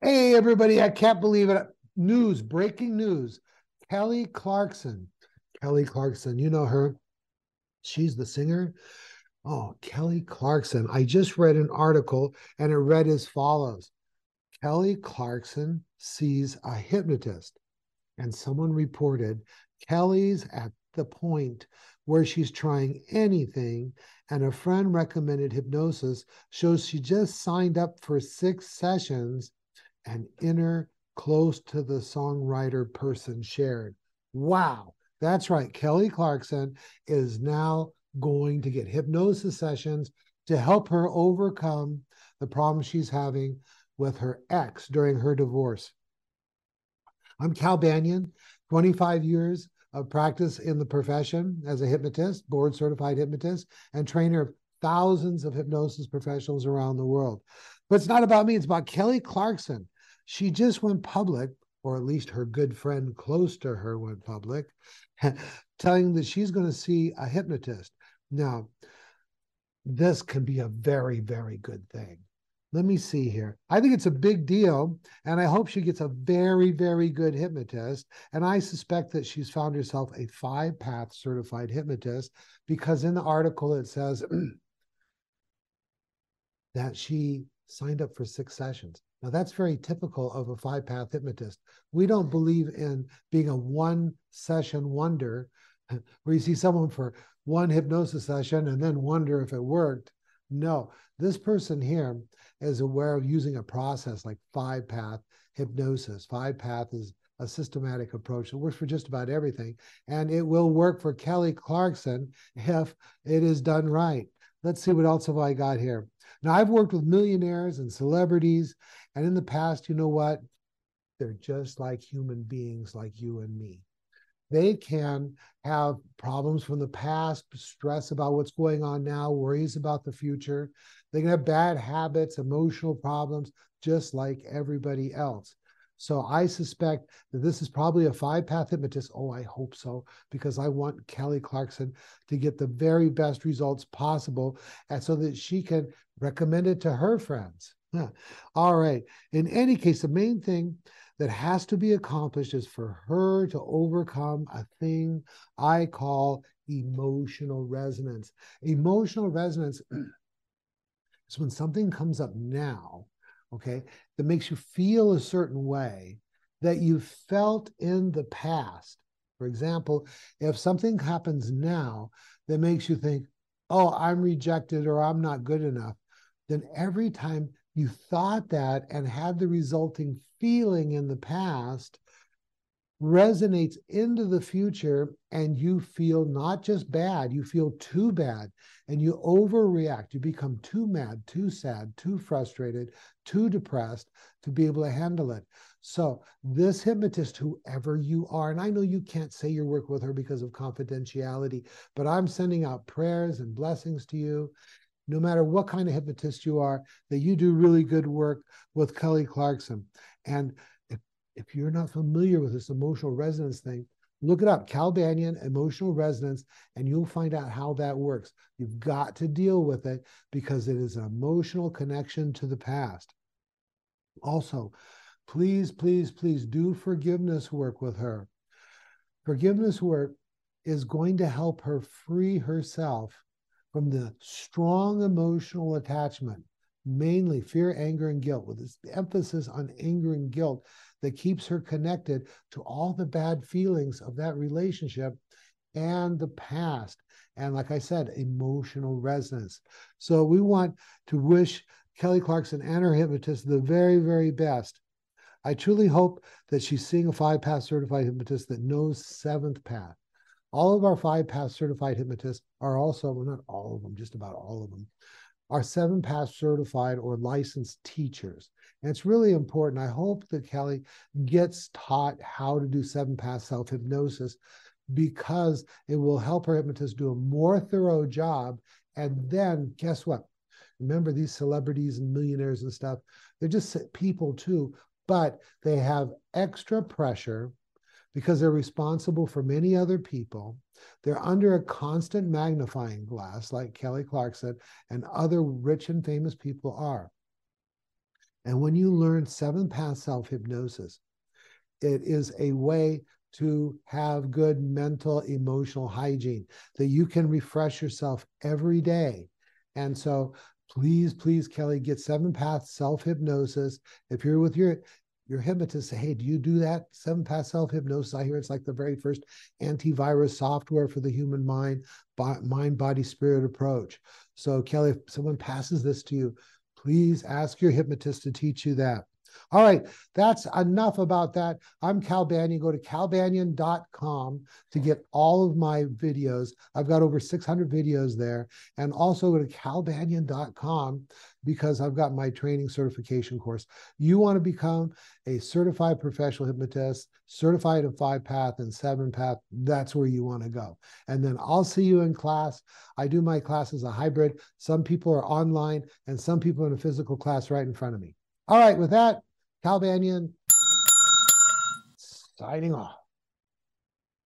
Hey, everybody, I can't believe it. News, breaking news. Kelly Clarkson. Kelly Clarkson, you know her. She's the singer. Oh, Kelly Clarkson. I just read an article and it read as follows Kelly Clarkson sees a hypnotist. And someone reported Kelly's at the point where she's trying anything, and a friend recommended hypnosis, shows she just signed up for six sessions and inner close to the songwriter person shared. Wow, that's right. Kelly Clarkson is now going to get hypnosis sessions to help her overcome the problems she's having with her ex during her divorce. I'm Cal Banyan, 25 years of practice in the profession as a hypnotist, board certified hypnotist, and trainer of thousands of hypnosis professionals around the world. But it's not about me, it's about Kelly Clarkson. She just went public, or at least her good friend close to her went public, telling that she's going to see a hypnotist. Now, this can be a very, very good thing. Let me see here. I think it's a big deal, and I hope she gets a very, very good hypnotist. And I suspect that she's found herself a five path certified hypnotist because in the article it says that she signed up for six sessions. Now, that's very typical of a five path hypnotist. We don't mm-hmm. believe in being a one session wonder where you see someone for one hypnosis session and then wonder if it worked. No, this person here is aware of using a process like five path hypnosis. Five path is a systematic approach that works for just about everything. And it will work for Kelly Clarkson if it is done right. Let's see what else have I got here. Now, I've worked with millionaires and celebrities, and in the past, you know what? They're just like human beings, like you and me. They can have problems from the past, stress about what's going on now, worries about the future. They can have bad habits, emotional problems, just like everybody else. So I suspect that this is probably a five path hypnotist. Oh, I hope so, because I want Kelly Clarkson to get the very best results possible and so that she can recommend it to her friends. All right. In any case, the main thing that has to be accomplished is for her to overcome a thing I call emotional resonance. Emotional resonance is when something comes up now okay, that makes you feel a certain way that you felt in the past. For example, if something happens now that makes you think, oh, I'm rejected or I'm not good enough, then every time you thought that and had the resulting feeling in the past, resonates into the future and you feel not just bad, you feel too bad and you overreact. You become too mad, too sad, too frustrated, too depressed to be able to handle it. So, this hypnotist, whoever you are, and I know you can't say your work with her because of confidentiality, but I'm sending out prayers and blessings to you. No matter what kind of hypnotist you are, that you do really good work with Kelly Clarkson. And if you're not familiar with this emotional resonance thing, look it up Cal Banyan emotional resonance, and you'll find out how that works. You've got to deal with it because it is an emotional connection to the past. Also, please, please, please do forgiveness work with her. Forgiveness work is going to help her free herself from the strong emotional attachment, mainly fear, anger, and guilt, with this emphasis on anger and guilt that keeps her connected to all the bad feelings of that relationship and the past. And like I said, emotional resonance. So we want to wish Kelly Clarkson and her hypnotist the very, very best. I truly hope that she's seeing a five path certified hypnotist that knows seventh path. All of our five path certified hypnotists are also, well, not all of them, just about all of them, are seven path certified or licensed teachers. And it's really important. I hope that Kelly gets taught how to do seven path self hypnosis because it will help her hypnotist do a more thorough job. And then guess what? Remember these celebrities and millionaires and stuff, they're just people too, but they have extra pressure because they're responsible for many other people. They're under a constant magnifying glass, like Kelly Clarkson and other rich and famous people are. And when you learn seven path self hypnosis, it is a way to have good mental, emotional hygiene that you can refresh yourself every day. And so please, please, Kelly, get seven path self hypnosis. If you're with your your hypnotist, say, hey, do you do that? Seven path self hypnosis. I hear it's like the very first antivirus software for the human mind, mind, body, spirit approach. So, Kelly, if someone passes this to you, please ask your hypnotist to teach you that. All right, that's enough about that. I'm Cal Banyan. Go to calbanyan.com to get all of my videos. I've got over 600 videos there. And also go to calbanyan.com because I've got my training certification course. You want to become a certified professional hypnotist, certified in five path and seven path. That's where you want to go. And then I'll see you in class. I do my classes a hybrid. Some people are online and some people in a physical class right in front of me. All right, with that, Cal Banyan signing off.